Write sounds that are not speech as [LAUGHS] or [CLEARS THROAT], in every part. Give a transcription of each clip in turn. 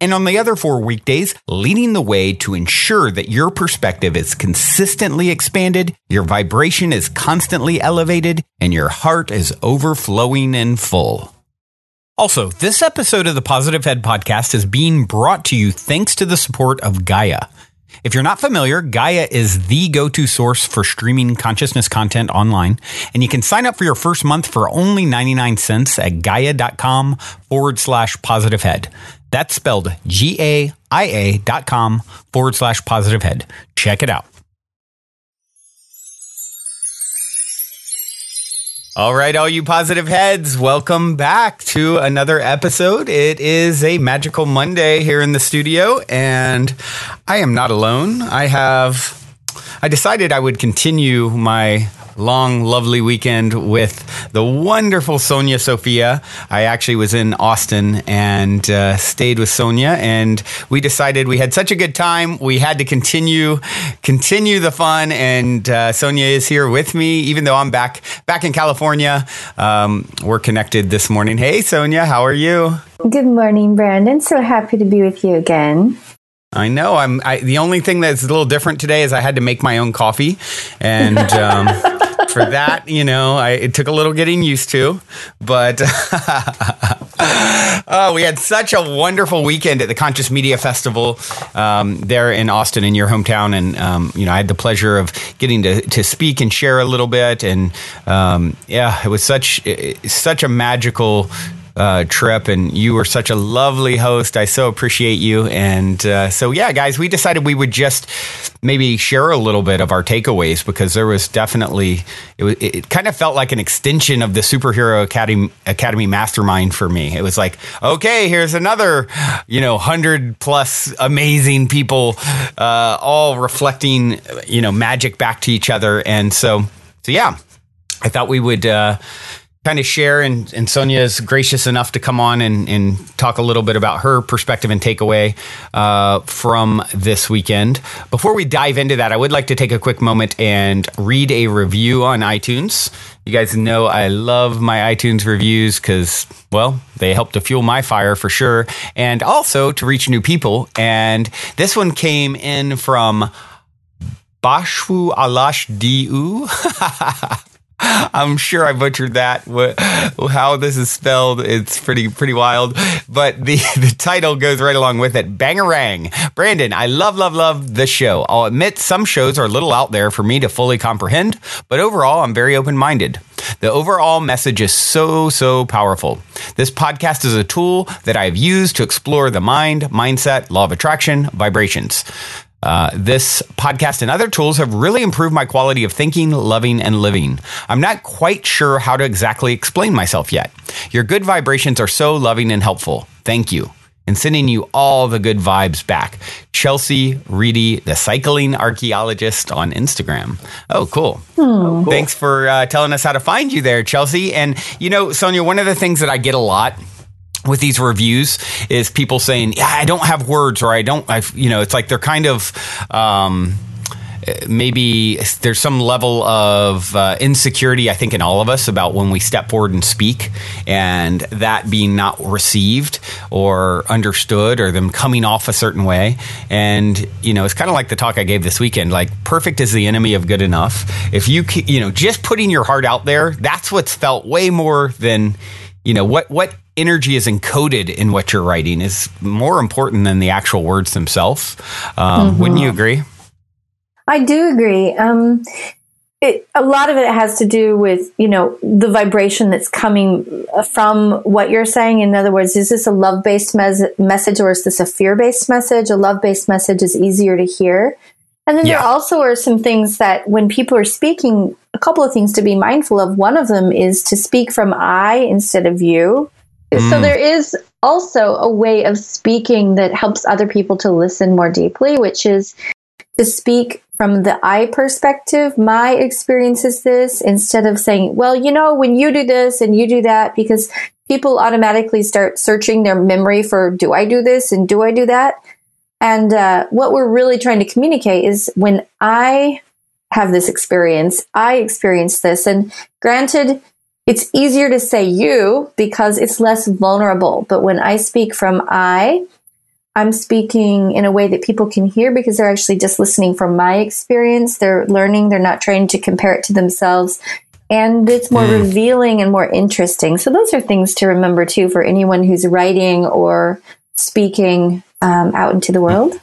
and on the other four weekdays, leading the way to ensure that your perspective is consistently expanded, your vibration is constantly elevated, and your heart is overflowing and full. Also, this episode of the Positive Head podcast is being brought to you thanks to the support of Gaia. If you're not familiar, Gaia is the go to source for streaming consciousness content online, and you can sign up for your first month for only 99 cents at gaia.com forward slash positive head. That's spelled G A I A dot com forward slash positive head. Check it out. All right, all you positive heads, welcome back to another episode. It is a magical Monday here in the studio, and I am not alone. I have, I decided I would continue my long, lovely weekend with the wonderful Sonia Sophia. I actually was in Austin and uh, stayed with Sonia, and we decided we had such a good time. We had to continue continue the fun, and uh, Sonia is here with me, even though I'm back back in California. Um, we're connected this morning. Hey, Sonia, how are you? Good morning, Brandon. So happy to be with you again. I know. I'm. I, the only thing that's a little different today is I had to make my own coffee, and um, [LAUGHS] for that, you know, I, it took a little getting used to, but [LAUGHS] oh, we had such a wonderful weekend at the Conscious Media Festival um, there in Austin, in your hometown, and um, you know, I had the pleasure of getting to to speak and share a little bit, and um, yeah, it was such such a magical uh, trip, and you were such a lovely host. I so appreciate you. And uh, so, yeah, guys, we decided we would just maybe share a little bit of our takeaways because there was definitely it, was, it kind of felt like an extension of the superhero academy academy mastermind for me. It was like, okay, here's another, you know, hundred plus amazing people, uh, all reflecting, you know, magic back to each other, and so, so yeah. I thought we would uh, kind of share and, and Sonia is gracious enough to come on and, and talk a little bit about her perspective and takeaway uh, from this weekend. Before we dive into that, I would like to take a quick moment and read a review on iTunes. You guys know I love my iTunes reviews because, well, they help to fuel my fire for sure, and also to reach new people. And this one came in from Bashwu Alash Diu. [LAUGHS] [LAUGHS] I'm sure I butchered that. How this is spelled, it's pretty pretty wild. But the, [LAUGHS] the title goes right along with it. Bangarang. Brandon, I love, love, love the show. I'll admit some shows are a little out there for me to fully comprehend, but overall, I'm very open minded. The overall message is so, so powerful. This podcast is a tool that I've used to explore the mind, mindset, law of attraction, vibrations. Uh, this podcast and other tools have really improved my quality of thinking, loving, and living. I'm not quite sure how to exactly explain myself yet. Your good vibrations are so loving and helpful. Thank you. And sending you all the good vibes back. Chelsea Reedy, the cycling archaeologist on Instagram. Oh, cool. Oh, cool. Thanks for uh, telling us how to find you there, Chelsea. And, you know, Sonia, one of the things that I get a lot with these reviews is people saying, "Yeah, I don't have words," or "I don't," I, you know, it's like they're kind of. Um, maybe there's some level of uh, insecurity, I think, in all of us about when we step forward and speak, and that being not received or understood, or them coming off a certain way. And you know, it's kind of like the talk I gave this weekend. Like, perfect is the enemy of good enough. If you, you know, just putting your heart out there, that's what's felt way more than you know what what energy is encoded in what you're writing is more important than the actual words themselves. Um, mm-hmm. Wouldn't you agree? I do agree. Um, it, a lot of it has to do with you know the vibration that's coming from what you're saying in other words is this a love-based mes- message or is this a fear-based message a love-based message is easier to hear and then yeah. there also are some things that when people are speaking a couple of things to be mindful of one of them is to speak from i instead of you mm. so there is also a way of speaking that helps other people to listen more deeply which is to speak from the I perspective, my experience is this, instead of saying, well, you know, when you do this and you do that, because people automatically start searching their memory for, do I do this and do I do that? And uh, what we're really trying to communicate is when I have this experience, I experience this. And granted, it's easier to say you because it's less vulnerable. But when I speak from I, I'm speaking in a way that people can hear because they're actually just listening from my experience. They're learning, they're not trying to compare it to themselves. And it's more mm. revealing and more interesting. So, those are things to remember too for anyone who's writing or speaking um, out into the world.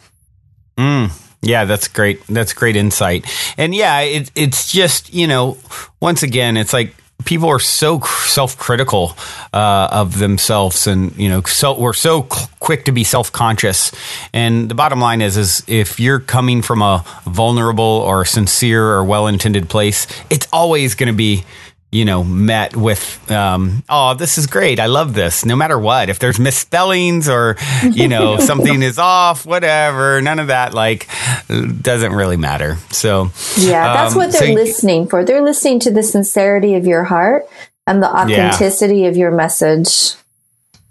Mm. Yeah, that's great. That's great insight. And yeah, it, it's just, you know, once again, it's like people are so self-critical uh, of themselves and you know so we're so quick to be self-conscious. And the bottom line is is if you're coming from a vulnerable or sincere or well-intended place it's always going to be you know, met with, um, oh, this is great. I love this. No matter what, if there's misspellings or, you know, [LAUGHS] something is off, whatever, none of that, like, doesn't really matter. So, yeah, that's um, what they're so, listening for. They're listening to the sincerity of your heart and the authenticity yeah. of your message.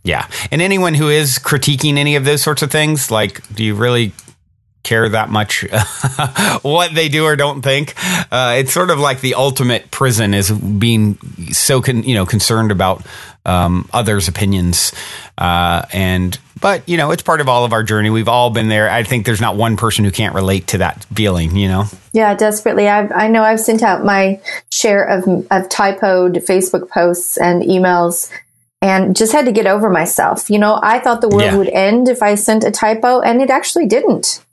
Yeah. And anyone who is critiquing any of those sorts of things, like, do you really care that much [LAUGHS] what they do or don't think. Uh, it's sort of like the ultimate prison is being so con- you know concerned about um, others' opinions. Uh, and but you know it's part of all of our journey. We've all been there. I think there's not one person who can't relate to that feeling. You know. Yeah, desperately. I've, I know I've sent out my share of of typoed Facebook posts and emails and just had to get over myself. You know, I thought the world yeah. would end if I sent a typo, and it actually didn't.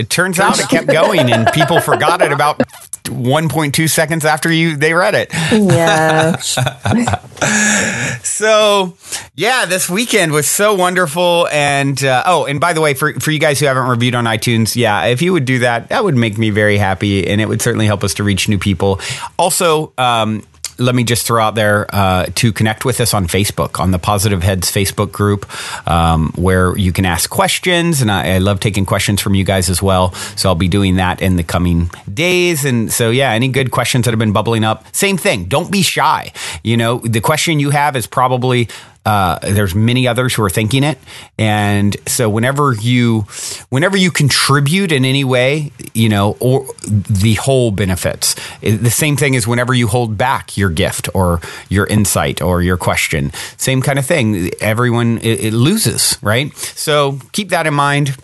It turns out it kept going, and people [LAUGHS] forgot it about 1.2 seconds after you they read it. Yeah. [LAUGHS] so, yeah, this weekend was so wonderful. And uh, oh, and by the way, for for you guys who haven't reviewed on iTunes, yeah, if you would do that, that would make me very happy, and it would certainly help us to reach new people. Also, um, let me just throw out there uh, to connect with us on Facebook, on the Positive Heads Facebook group, um, where you can ask questions. And I, I, love taking questions from you guys as well. So I'll be doing that in the coming days. And so, yeah, any good questions that have been bubbling up, same thing. Don't be shy. You know, the question you have is probably uh, there's many others who are thinking it, and so whenever you, whenever you contribute in any way, you know, or the whole benefits. The same thing is whenever you hold back your gift or your insight or your question. Same kind of thing. Everyone it, it loses, right? So keep that in mind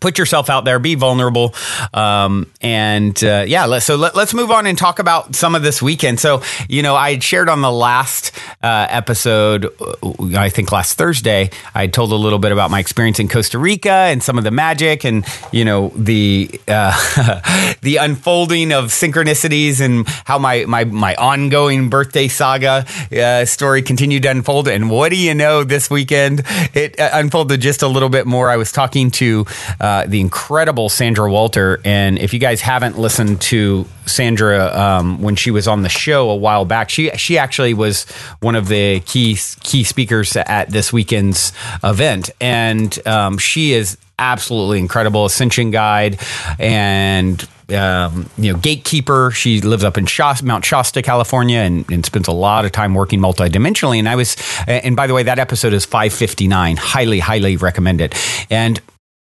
put yourself out there, be vulnerable, um, and uh, yeah. Let, so let, us move on and talk about some of this weekend. So you know, I shared on the last uh, episode, uh, I think last Thursday, I told a little bit about my experience in Costa Rica and some of the magic, and you know the uh, [LAUGHS] the unfolding of synchronicities and how my my my ongoing birthday saga uh, story continued to unfold. And what do you know? This weekend it uh, unfolded just a little bit more. I was talking to uh, the incredible Sandra Walter. And if you guys haven't listened to Sandra um, when she was on the show a while back, she she actually was one of the key key speakers at this weekend's event, and um, she is absolutely incredible ascension guide and um, you know gatekeeper. She lives up in Shasta, mount shasta california and, and, spends a lot of time working multidimensionally. And i was and by the way that episode is 559 highly highly recommend it. And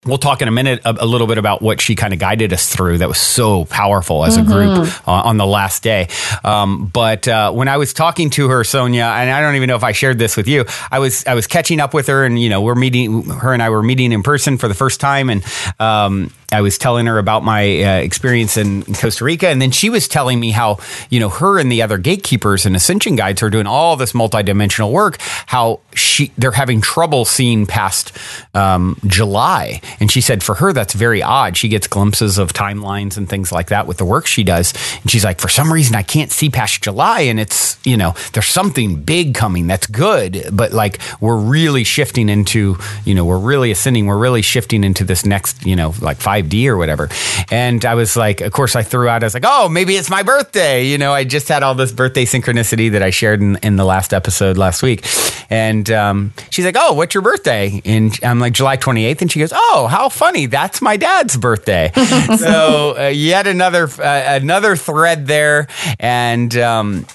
We'll talk in a minute a, a, little bit about what she kind of guided us through. That was so powerful as mm-hmm. a group uh, on the last day. Um, but uh, when I was talking to her, Sonia, and I don't even know if I shared this with you, I was I was catching up with her, and you know we're meeting. Her and I were meeting in person for the first time, and um, I was telling her about my uh, experience in, Costa Rica, and then she was telling me how you know her and the other gatekeepers and ascension guides are doing all this multidimensional work. How she they're having trouble seeing past um, July, and she said for her that's very odd. She gets glimpses of timelines and things like that with the work she does, and she's like, for some reason I can't see past July, and it's you know there's something big coming that's good, but like we're really shifting into you know we're really ascending, we're really shifting into this next you know like 5D or whatever, and I was like, of course I threw out, I was like, oh maybe it's my birthday, you know I just had all this birthday synchronicity that I shared in, in the last episode last week, and um, she's like, oh what's your birthday? And I'm like July 28th, and she goes, oh how funny, that's my dad's birthday. [LAUGHS] so uh, yet another uh, another thread there, and um,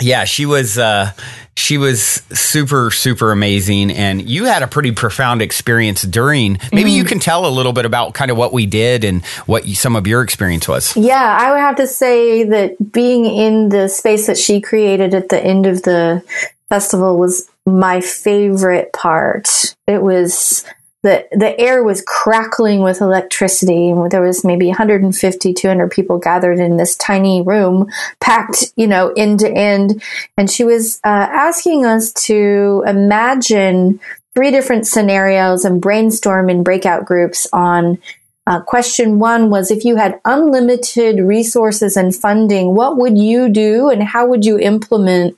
yeah, she was uh, she was super super amazing, and you had a pretty profound experience during. Maybe mm. you can tell a little bit about kind of what we did and what you, some of your experience was. Yeah, I would have to say that being in the space that she created at the end of the festival was my favorite part. It was the the air was crackling with electricity. And there was maybe 150 200 people gathered in this tiny room packed you know end to end. And she was uh, asking us to imagine three different scenarios and brainstorm in breakout groups on uh, question one was if you had unlimited resources and funding what would you do and how would you implement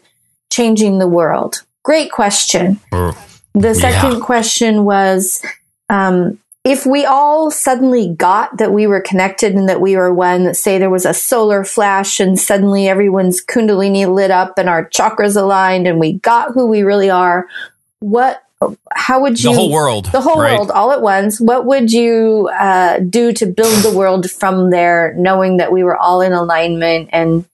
changing the world? Great question. The second yeah. question was um, if we all suddenly got that we were connected and that we were one, that say there was a solar flash and suddenly everyone's kundalini lit up and our chakras aligned and we got who we really are, what how would you the whole world the whole right? world all at once what would you uh, do to build the world from there knowing that we were all in alignment and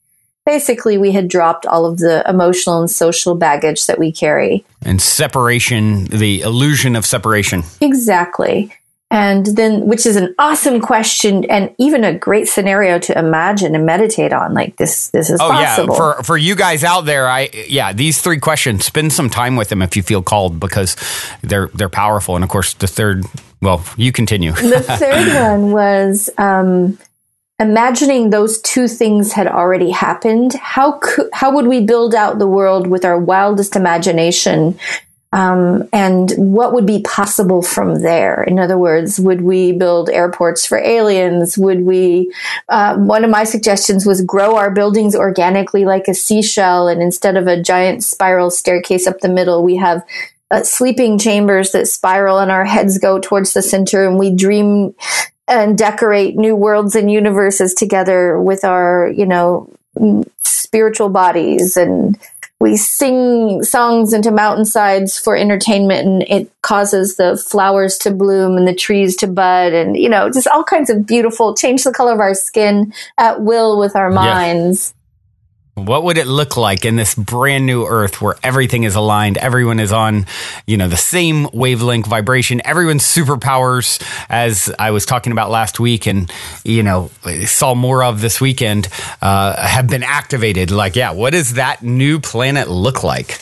basically we had dropped all of the emotional and social baggage that we carry. And separation, the illusion of separation. Exactly. And then, which is an awesome question and even a great scenario to imagine and meditate on. Like this, this is oh, possible. yeah. For, for you guys out there, I, yeah, these three questions, spend some time with them if you feel called because they're, they're powerful. And of course, the third, well, you continue. the third [LAUGHS] one was, um, imagining those two things had already happened, how could, how would we build out the world with our wildest imagination? Um, and what would be possible from there? In other words, would we build airports for aliens? Would we? Uh, one of my suggestions was grow our buildings organically like a seashell, and instead of a giant spiral staircase up the middle, we have uh, sleeping chambers that spiral and our heads go towards the center and we dream and decorate new worlds and universes together with our, you know, spiritual bodies. And we sing songs into mountainsides for entertainment and it causes the flowers to bloom and the trees to bud and you know just all kinds of beautiful change the color of our skin at will with our minds what would it look like in this brand new earth where everything is aligned? Everyone is on, you know, the same wavelength vibration. Everyone's superpowers, as I was talking about last week and, you know, saw more of this weekend, uh, have been activated. Like, yeah, what does that new planet look like?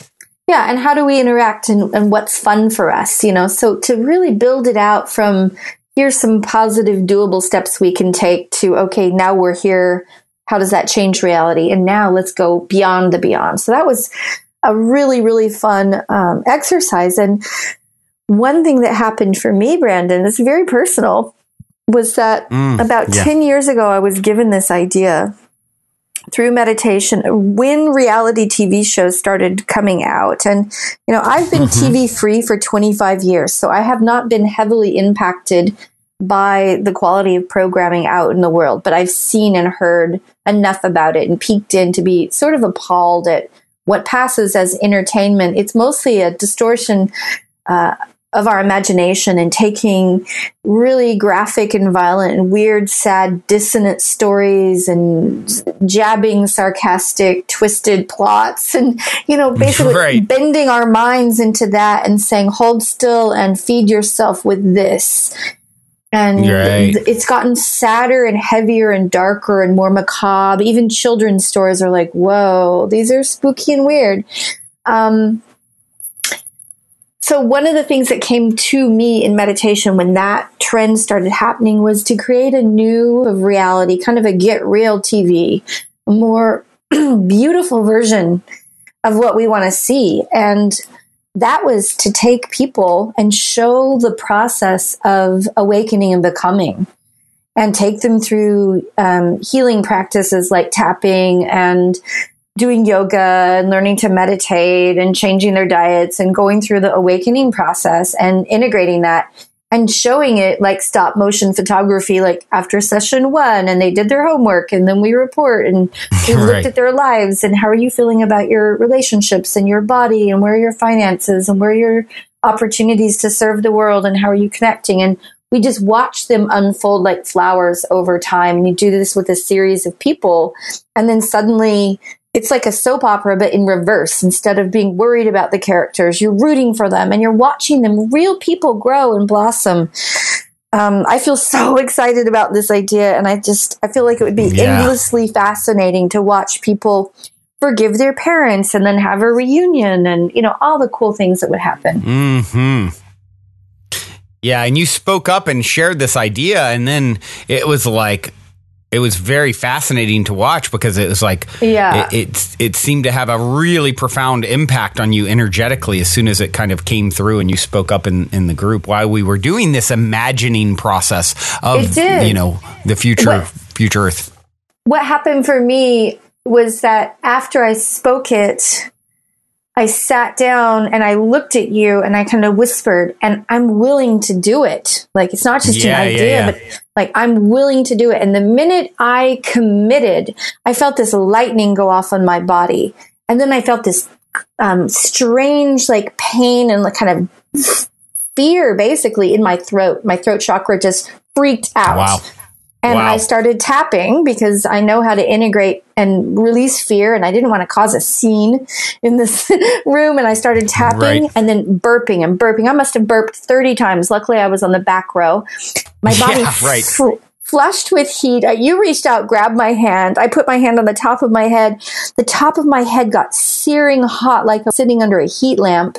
Yeah, and how do we interact and, and what's fun for us, you know? So to really build it out from here's some positive, doable steps we can take to, okay, now we're here how does that change reality? And now let's go beyond the beyond. So that was a really, really fun um, exercise. And one thing that happened for me, Brandon, is very personal, was that mm, about yeah. 10 years ago, I was given this idea through meditation when reality TV shows started coming out. And, you know, I've been mm-hmm. TV free for 25 years, so I have not been heavily impacted by the quality of programming out in the world, but I've seen and heard enough about it and peeked in to be sort of appalled at what passes as entertainment. It's mostly a distortion uh, of our imagination and taking really graphic and violent and weird, sad, dissonant stories and jabbing, sarcastic, twisted plots and, you know, [LAUGHS] basically right. bending our minds into that and saying, hold still and feed yourself with this and right. th- it's gotten sadder and heavier and darker and more macabre. Even children's stories are like, whoa, these are spooky and weird. Um, so one of the things that came to me in meditation when that trend started happening was to create a new reality, kind of a get real TV, a more [CLEARS THROAT] beautiful version of what we want to see. And that was to take people and show the process of awakening and becoming and take them through um, healing practices like tapping and doing yoga and learning to meditate and changing their diets and going through the awakening process and integrating that and showing it like stop motion photography like after session one and they did their homework and then we report and we [LAUGHS] right. looked at their lives and how are you feeling about your relationships and your body and where are your finances and where are your opportunities to serve the world and how are you connecting and we just watch them unfold like flowers over time and you do this with a series of people and then suddenly it's like a soap opera, but in reverse. Instead of being worried about the characters, you're rooting for them and you're watching them, real people grow and blossom. Um, I feel so [LAUGHS] excited about this idea, and I just I feel like it would be yeah. endlessly fascinating to watch people forgive their parents and then have a reunion, and you know all the cool things that would happen. Hmm. Yeah, and you spoke up and shared this idea, and then it was like it was very fascinating to watch because it was like yeah. it, it, it seemed to have a really profound impact on you energetically as soon as it kind of came through and you spoke up in, in the group while we were doing this imagining process of you know the future what, future earth. What happened for me was that after i spoke it I sat down and I looked at you and I kind of whispered, and I'm willing to do it. Like, it's not just yeah, an idea, yeah, yeah. but like, I'm willing to do it. And the minute I committed, I felt this lightning go off on my body. And then I felt this um, strange, like, pain and like kind of fear basically in my throat. My throat chakra just freaked out. Wow. And wow. I started tapping because I know how to integrate and release fear. And I didn't want to cause a scene in this [LAUGHS] room. And I started tapping right. and then burping and burping. I must have burped 30 times. Luckily, I was on the back row. My [LAUGHS] body yeah, right. Fl- flushed with heat. You reached out, grabbed my hand. I put my hand on the top of my head. The top of my head got searing hot, like I'm sitting under a heat lamp.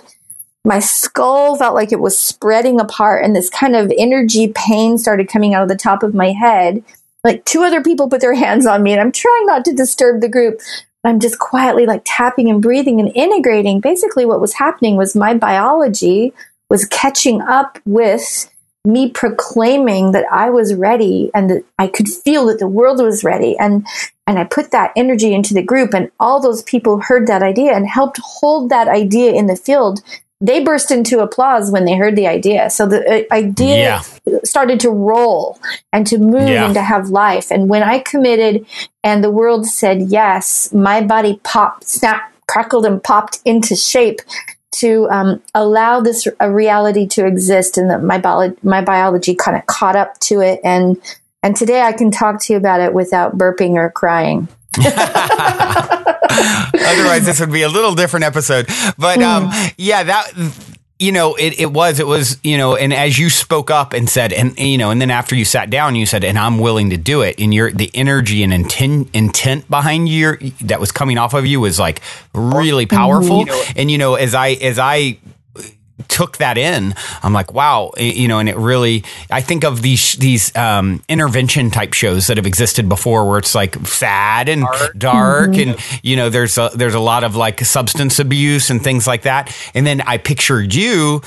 My skull felt like it was spreading apart, and this kind of energy pain started coming out of the top of my head. Like two other people put their hands on me, and I'm trying not to disturb the group. I'm just quietly like tapping and breathing and integrating. Basically, what was happening was my biology was catching up with me proclaiming that I was ready and that I could feel that the world was ready. And and I put that energy into the group, and all those people heard that idea and helped hold that idea in the field they burst into applause when they heard the idea. So the uh, idea yeah. started to roll and to move yeah. and to have life. And when I committed and the world said yes, my body popped, snapped, crackled, and popped into shape to um, allow this a reality to exist. And that my, bio- my biology kind of caught up to it. And, and today I can talk to you about it without burping or crying. [LAUGHS] [LAUGHS] [LAUGHS] Otherwise, this would be a little different episode. But um, yeah, that you know, it, it was, it was, you know, and as you spoke up and said, and, you know, and then after you sat down, you said, and I'm willing to do it. And your, the energy and intent, intent behind your, that was coming off of you was like really powerful. And, you know, as I, as I took that in, I'm like, wow, you know, and it really, I think of these these um, intervention type shows that have existed before, where it's like sad and dark, dark mm-hmm. and you know, there's a there's a lot of like substance abuse and things like that. And then I pictured you,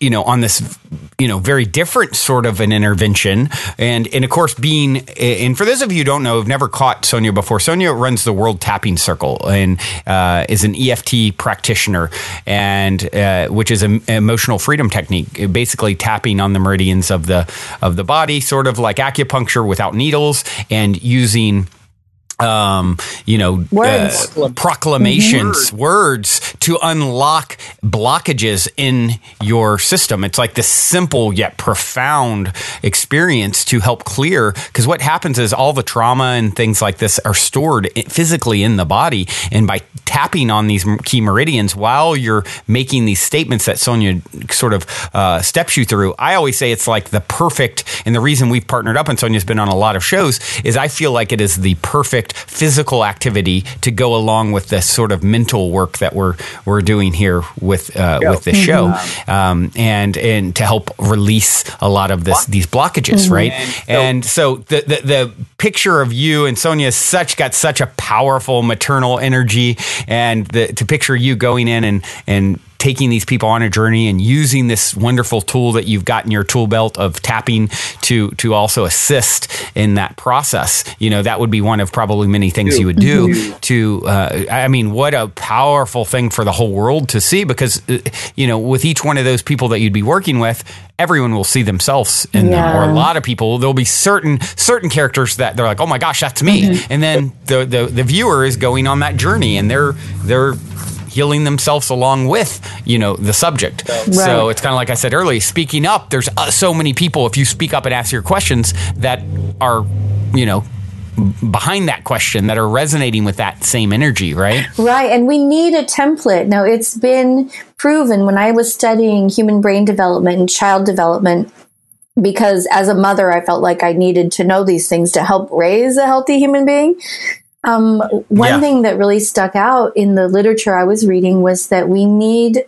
you know, on this, you know, very different sort of an intervention, and and of course being, and for those of you who don't know, have never caught Sonia before. Sonia runs the World Tapping Circle and uh, is an EFT practitioner, and uh, which is a emotional freedom technique, basically tapping on the meridians of the of the body, sort of like acupuncture without needles, and using um, you know, words. Uh, proclamations, mm-hmm. words to unlock blockages in your system. It's like this simple yet profound experience to help clear. Because what happens is all the trauma and things like this are stored physically in the body. And by tapping on these key meridians while you're making these statements that Sonia sort of uh, steps you through, I always say it's like the perfect. And the reason we've partnered up and Sonia's been on a lot of shows is I feel like it is the perfect subject physical activity to go along with the sort of mental work that we're we're doing here with uh, with the show, mm-hmm. um, and and to help release a lot of this these blockages, mm-hmm. right? And so, and so the, the the picture of you and Sonia such got such a powerful maternal energy, and the, to picture you going in and and taking these people on a journey and using this wonderful tool that you've got in your tool belt of tapping to to also assist in that process. You know, that would be one of probably many things you would do mm-hmm. to. Uh, I mean, what a powerful thing for the whole world to see because uh, you know, with each one of those people that you'd be working with, everyone will see themselves in yeah. them, or a lot of people. There'll be certain certain characters that they're like, oh my gosh, that's me, mm-hmm. and then the, the the viewer is going on that journey, and they're they're healing themselves along with you know the subject. Right. So it's kind of like I said earlier, speaking up. There's uh, so many people. If you speak up and ask your questions, that are you know behind that question that are resonating with that same energy, right? Right. And we need a template. Now, it's been proven when I was studying human brain development and child development, because as a mother, I felt like I needed to know these things to help raise a healthy human being. Um, one yeah. thing that really stuck out in the literature I was reading was that we need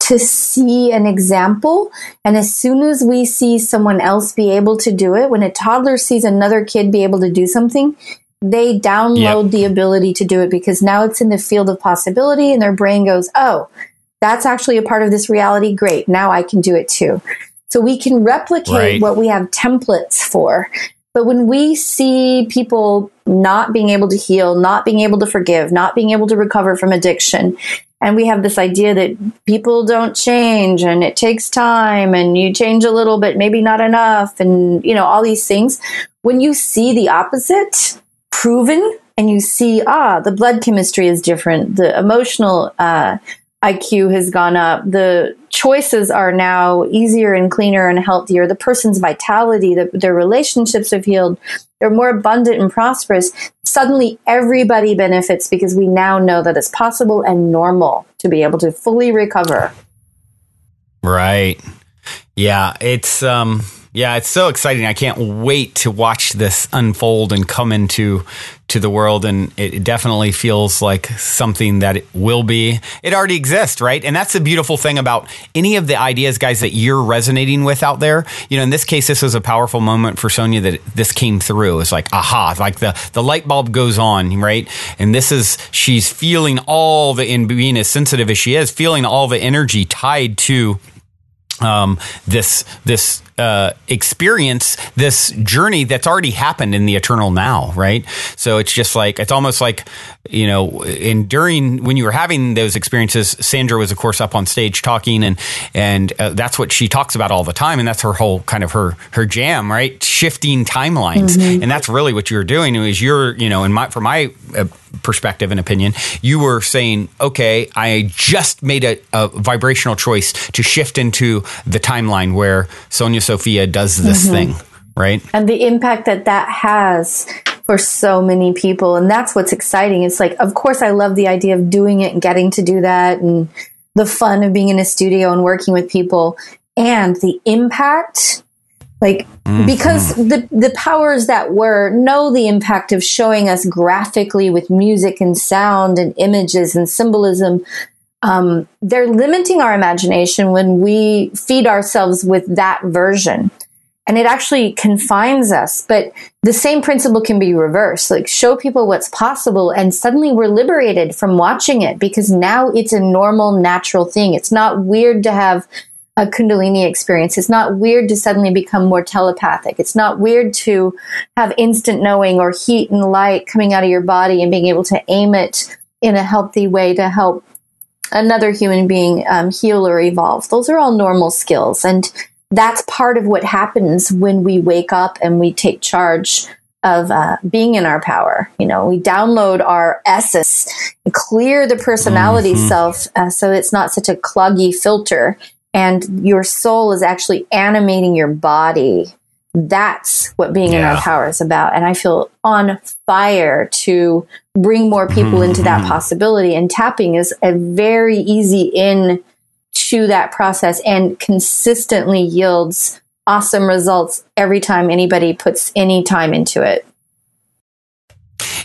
to see an example. And as soon as we see someone else be able to do it, when a toddler sees another kid be able to do something, they download yep. the ability to do it because now it's in the field of possibility and their brain goes, oh, that's actually a part of this reality. Great. Now I can do it too. So we can replicate right. what we have templates for. But when we see people not being able to heal, not being able to forgive, not being able to recover from addiction, and we have this idea that people don't change and it takes time and you change a little bit, maybe not enough, and you know, all these things. When you see the opposite proven and you see, ah, the blood chemistry is different, the emotional uh, IQ has gone up. The choices are now easier and cleaner and healthier. The person's vitality, the, their relationships have healed. They're more abundant and prosperous. Suddenly, everybody benefits because we now know that it's possible and normal to be able to fully recover. Right. Yeah. It's, um, yeah, it's so exciting. I can't wait to watch this unfold and come into to the world and it definitely feels like something that it will be. It already exists, right? And that's the beautiful thing about any of the ideas guys that you're resonating with out there. You know, in this case this was a powerful moment for Sonia that this came through. It's like aha, like the the light bulb goes on, right? And this is she's feeling all the in being as sensitive as she is, feeling all the energy tied to um, this this uh, experience this journey that's already happened in the eternal now, right? So it's just like it's almost like you know, in during when you were having those experiences, Sandra was of course up on stage talking, and and uh, that's what she talks about all the time, and that's her whole kind of her her jam, right? Shifting timelines, mm-hmm. and that's really what you were doing. Is you're you know, in my from my uh, perspective and opinion, you were saying, okay, I just made a, a, vibrational choice to shift into the timeline where Sonia Sophia does this mm-hmm. thing, right? And the impact that that has for so many people. And that's what's exciting. It's like, of course, I love the idea of doing it and getting to do that and the fun of being in a studio and working with people and the impact like mm-hmm. because the the powers that were know the impact of showing us graphically with music and sound and images and symbolism um, they're limiting our imagination when we feed ourselves with that version and it actually confines us but the same principle can be reversed like show people what's possible and suddenly we're liberated from watching it because now it's a normal natural thing it's not weird to have a Kundalini experience. It's not weird to suddenly become more telepathic. It's not weird to have instant knowing or heat and light coming out of your body and being able to aim it in a healthy way to help another human being um, heal or evolve. Those are all normal skills. And that's part of what happens when we wake up and we take charge of uh, being in our power. You know, we download our essence, clear the personality mm-hmm. self uh, so it's not such a cloggy filter and your soul is actually animating your body. That's what being yeah. in our power is about. And I feel on fire to bring more people mm-hmm. into that mm-hmm. possibility. And tapping is a very easy in to that process and consistently yields awesome results every time anybody puts any time into it.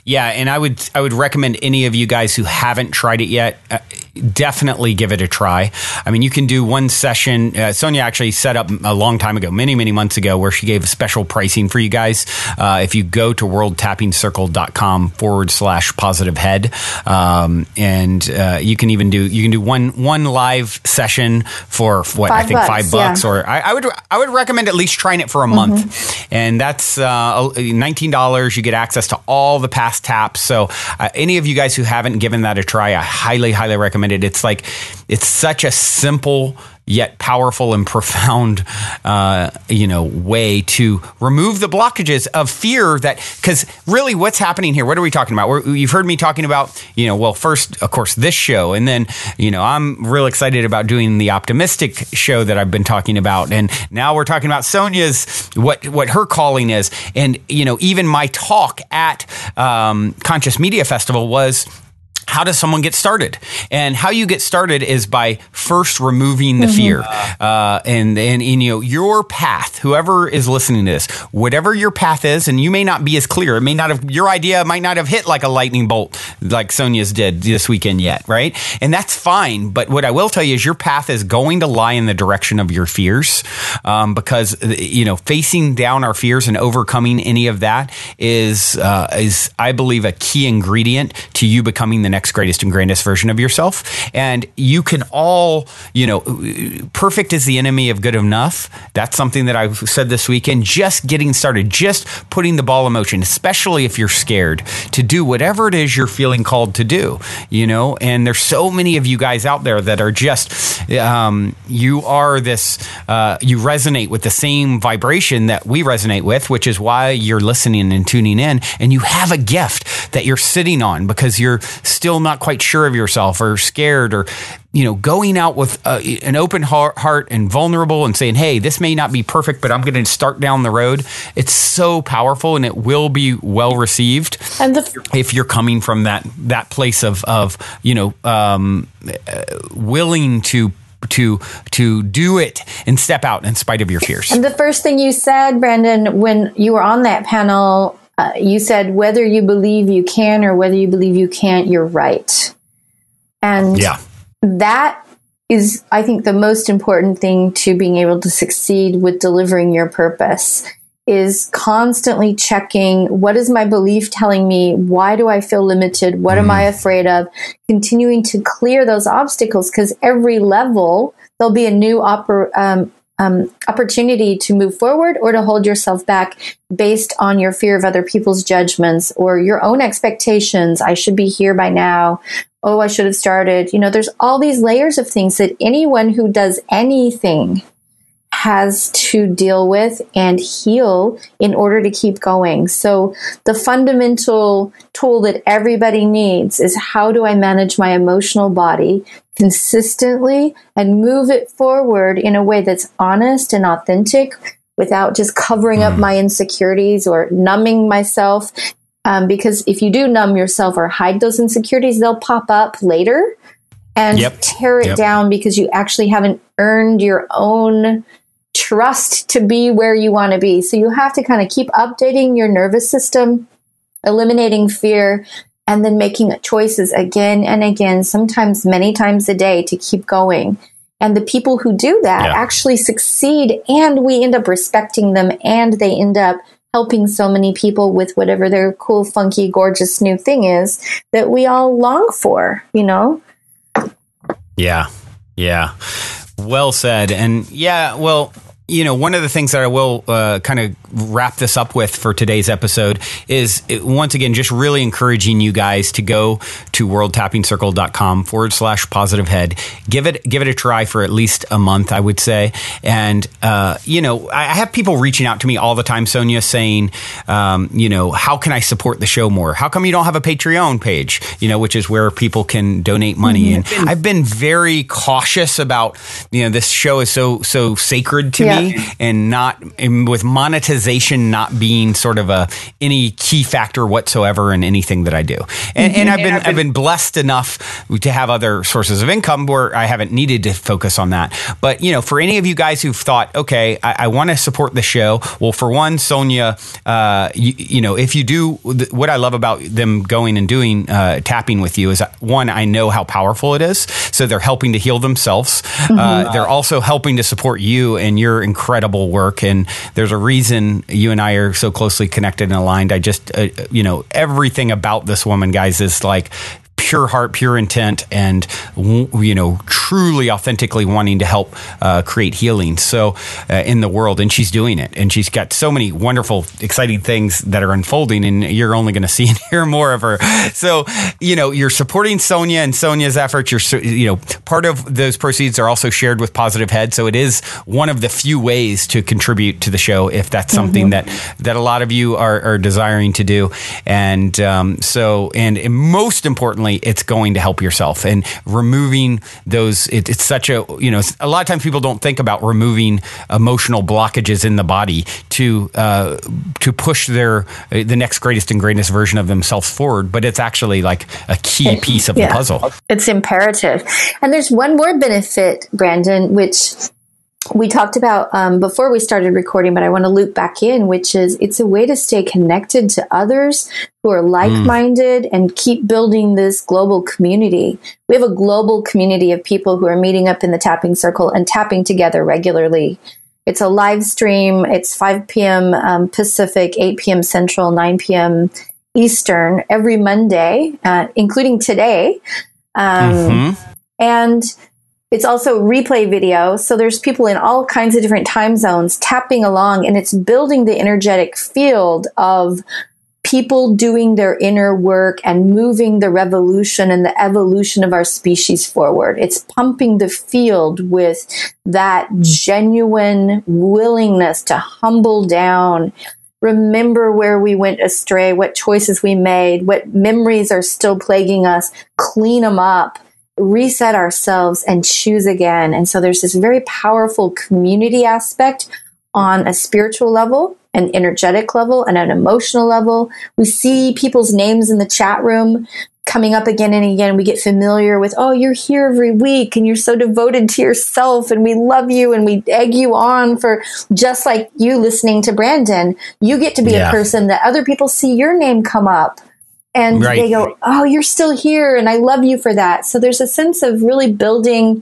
Yeah, and I would I would recommend any of you guys who haven't tried it yet, uh, definitely give it a try. I mean, you can do one session. Uh, Sonia actually set up a long time ago, many many months ago, where she gave a special pricing for you guys. Uh, if you go to worldtappingcircle.com forward slash positive head, um, and uh, you can even do you can do one one live session for what Five I think bucks, five bucks, yeah. or I, I would I would recommend at least trying it for a month, and that's uh, nineteen dollars. You get access to all the past taps. So uh, any of you guys who haven't given that a try, I highly highly recommend it. It's like it's such a simple yet powerful and profound, uh, you know, way to remove the blockages of fear that, because really what's happening here, what are we talking about? We're, you've heard me talking about, you know, well, first, of course, this show. And then, you know, I'm real excited about doing the optimistic show that I've been talking about. And now we're talking about Sonia's, what, what her calling is. And, you know, even my talk at um, Conscious Media Festival was, how does someone get started? And how you get started is by first removing the fear. Uh, and, and, and, you know, your path, whoever is listening to this, whatever your path is, and you may not be as clear. It may not have, your idea might not have hit like a lightning bolt like Sonia's did this weekend yet, right? And that's fine. But what I will tell you is your path is going to lie in the direction of your fears. Um, because, you know, facing down our fears and overcoming any of that is, uh, is, I believe, a key ingredient to you becoming the next greatest and grandest version of yourself. And you can all, you know, perfect is the enemy of good enough. That's something that I've said this weekend. Just getting started, just putting the ball in motion, especially if you're scared to do whatever it is you're feeling called to do, you know. And there's so many of you guys out there that are just, um, you are this, uh, you resonate with the same vibration that we resonate with, which is why you're listening and tuning in. And you have a gift that you're sitting on because you're still not quite sure of yourself or scared or you know going out with uh, an open heart, heart and vulnerable and saying hey this may not be perfect but i'm going to start down the road. It's so powerful and it will be well received And the, if you're coming from that that place of of you know um, uh, willing to to to do it and step out in spite of your fears. And the first thing you said, Brandon, when you were on that panel, uh, you said whether you believe you can or whether you believe you can't, you're right. And yeah that is, I think, the most important thing to being able to succeed with delivering your purpose is constantly checking what is my belief telling me? Why do I feel limited? What am I afraid of? Continuing to clear those obstacles because every level there'll be a new oppor- um, um, opportunity to move forward or to hold yourself back based on your fear of other people's judgments or your own expectations. I should be here by now. Oh, I should have started. You know, there's all these layers of things that anyone who does anything has to deal with and heal in order to keep going. So the fundamental tool that everybody needs is how do I manage my emotional body consistently and move it forward in a way that's honest and authentic without just covering up my insecurities or numbing myself. Um, because if you do numb yourself or hide those insecurities, they'll pop up later and Yep. tear it Yep. down because you actually haven't earned your own trust to be where you want to be. So you have to kind of keep updating your nervous system, eliminating fear, and then making choices again and again, sometimes many times a day to keep going. And the people who do that Yeah. actually succeed, and we end up respecting them, and they end up helping so many people with whatever their cool, funky, gorgeous new thing is that we all long for, you know? Yeah. Yeah. Well said. And yeah, well, you know, one of the things that I will uh, kind of wrap this up with for today's episode is uh, once again, just really encouraging you guys to go to worldtappingcircle.com forward slash positive head. Give it, give it a try for at least a month, I would say. And, uh, you know, I I have people reaching out to me all the time, Sonia, saying, um, you know, how can I support the show more? How come you don't have a Patreon page, you know, which is where people can donate money? And I've been very cautious about, you know, this show is so, so sacred to Yeah. me and not and with monetization not being sort of a any key factor whatsoever in anything that I do. And, and I've been I've been blessed enough to have other sources of income where I haven't needed to focus on that. But you know, for any of you guys who've thought, okay, I, I want to support the show. Well, for one, Sonia, uh, you, you, know, if you do what I love about them going and doing uh, tapping with you is one, I know how powerful it is. So they're helping to heal themselves. Mm-hmm. Uh, they're also helping to support you and your incredible work. And there's a reason you and I are so closely connected and aligned. I just, uh, you know, everything about this woman, guys, is like pure heart, pure intent, and you know, truly, authentically wanting to help uh, create healing. So uh, in the world, and she's doing it, and she's got so many wonderful, exciting things that are unfolding, and you're only going to see [LAUGHS] and hear more of her. So you know, you're supporting Sonya and Sonya's efforts. You're you know, part of those proceeds are also shared with Positive Head. So it is one of the few ways to contribute to the show if that's something mm-hmm. that that a lot of you are, are desiring to do. And um, so, and most importantly it's going to help yourself and removing those. It, it's such a, you know, a lot of times people don't think about removing emotional blockages in the body to, uh, to push their, uh, the next greatest and greatest version of themselves forward. But it's actually like a key piece of yeah. the puzzle. It's imperative. And there's one more benefit, Brandon, which we talked about um, before we started recording, but I want to loop back in, which is it's a way to stay connected to others who are like minded mm. and keep building this global community. We have a global community of people who are meeting up in the tapping circle and tapping together regularly. It's a live stream. It's 5 p.m. Um, Pacific, 8 p.m. Central, 9 p.m. Eastern every Monday, uh, including today. Um, mm-hmm. And it's also replay video. So there's people in all kinds of different time zones tapping along and it's building the energetic field of people doing their inner work and moving the revolution and the evolution of our species forward. It's pumping the field with that genuine willingness to humble down, remember where we went astray, what choices we made, what memories are still plaguing us, clean them up reset ourselves and choose again. And so there's this very powerful community aspect on a spiritual level, an energetic level, and an emotional level. We see people's names in the chat room coming up again and again. We get familiar with, oh, you're here every week and you're so devoted to yourself and we love you and we egg you on for just like you listening to Brandon. You get to be yeah. a person that other people see your name come up and right. they go, "Oh, you're still here, and I love you for that." So there's a sense of really building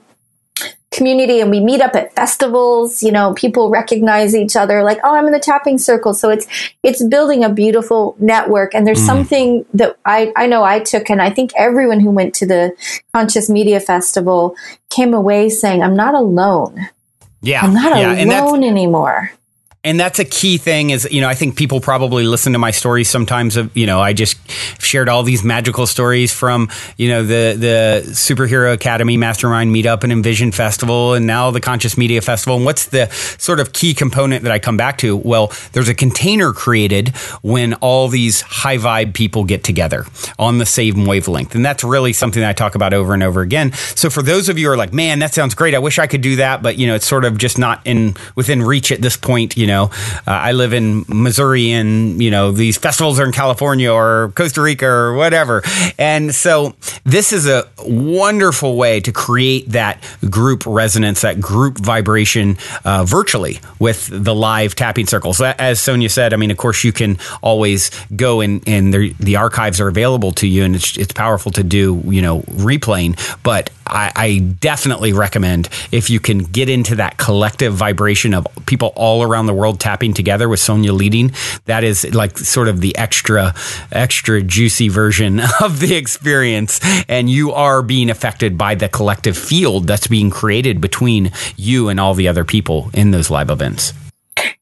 community, and we meet up at festivals. You know, people recognize each other, like, "Oh, I'm in the tapping circle." So it's it's building a beautiful network, and there's mm. something that I I know I took, and I think everyone who went to the Conscious Media Festival came away saying, "I'm not alone." Yeah, I'm not yeah. alone anymore and that's a key thing is you know i think people probably listen to my stories sometimes of you know i just shared all these magical stories from you know the the superhero academy mastermind meetup and envision festival and now the conscious media festival. And what's the sort of key component that i come back to? Well there's a container created when all these high vibe people get together on the same wavelength. And that's really something that i talk about over and over again. So for those of you who are like man that sounds great. I wish i could do that. But you know it's sort of just not in within reach at this point you know know, uh, I live in Missouri and, you know, these festivals are in California or Costa Rica or whatever. And so this is a wonderful way to create that group resonance, that group vibration uh, virtually with the live tapping circles. As Sonya said, I mean, of course, you can always go and, and the archives are available to you and it's, it's powerful to do, you know, replaying. But I, I definitely recommend if you can get into that collective vibration of people all around the world world tapping together with Sonya leading. That is like sort of the extra, extra juicy version [LAUGHS] of the experience. And you are being affected by the collective field that's being created between you and all the other people in those live events.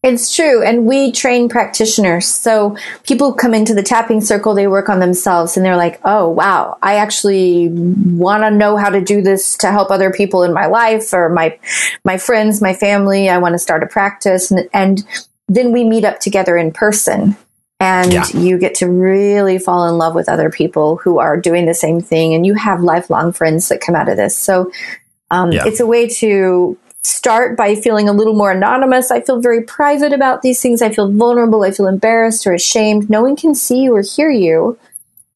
It's true. And we train practitioners. So people come into the tapping circle, they work on themselves and they're like, oh, wow, I actually want to know how to do this to help other people in my life or my, my friends, my family. I want to start a practice. And, and then we meet up together in person and yeah. you get to really fall in love with other people who are doing the same thing and you have lifelong friends that come out of this. So um, yeah. it's a way to start by feeling a little more anonymous. I feel very private about these things. I feel vulnerable. I feel embarrassed or ashamed. No one can see you or hear you.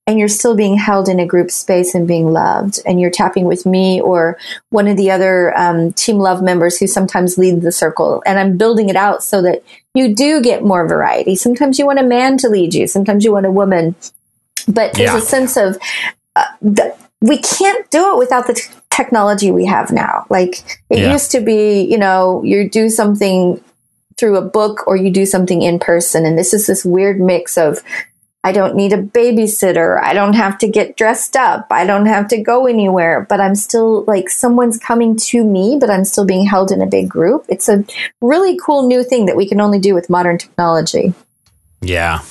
And you're still being held in a group space and being loved. And you're tapping with me or one of the other um, Team Love members who sometimes lead the circle. And I'm building it out so that you do get more variety. Sometimes you want a man to lead you, sometimes you want a woman. But there's yeah. a sense of uh, the, we can't do it without the t- technology we have now. Like it yeah. used to be, you know, you do something through a book or you do something in person. And this is this weird mix of I don't need a babysitter. I don't have to get dressed up. I don't have to go anywhere, but I'm still like someone's coming to me, but I'm still being held in a big group. It's a really cool new thing that we can only do with modern technology. Yeah.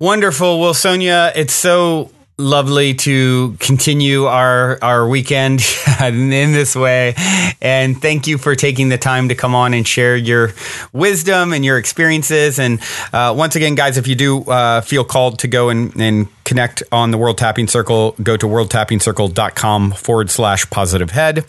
Wonderful. Well, Sonya, it's so lovely to continue our our weekend [LAUGHS] in this way. And thank you for taking the time to come on and share your wisdom and your experiences. And uh, once again guys if you do uh, feel called to go and, and connect on the world tapping circle go to worldtappingcircle.com forward slash positive head.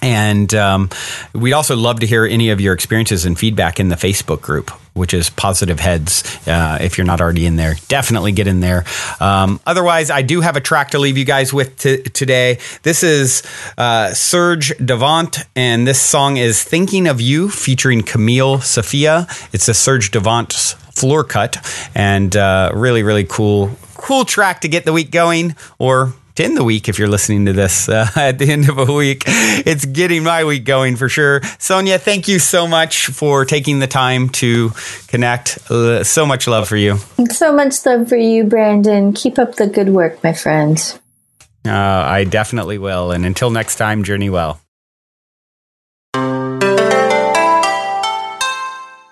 And um, we'd also love to hear any of your experiences and feedback in the Facebook group, which is Positive Heads. Uh, if you're not already in there, definitely get in there. Um, otherwise, I do have a track to leave you guys with t- today. This is uh, Serge Devant, and this song is Thinking of You featuring Camille Sophia. It's a Serge Devant's floor cut, and uh, really, really cool, cool track to get the week going or to end the week if you're listening to this uh, [LAUGHS] at the end of a week. It's getting my week going for sure. Sonya, thank you so much for taking the time to connect. Uh, so much love for you. So much love for you, Brandon. Keep up the good work, my friend. Uh, I definitely will. And until next time, journey well.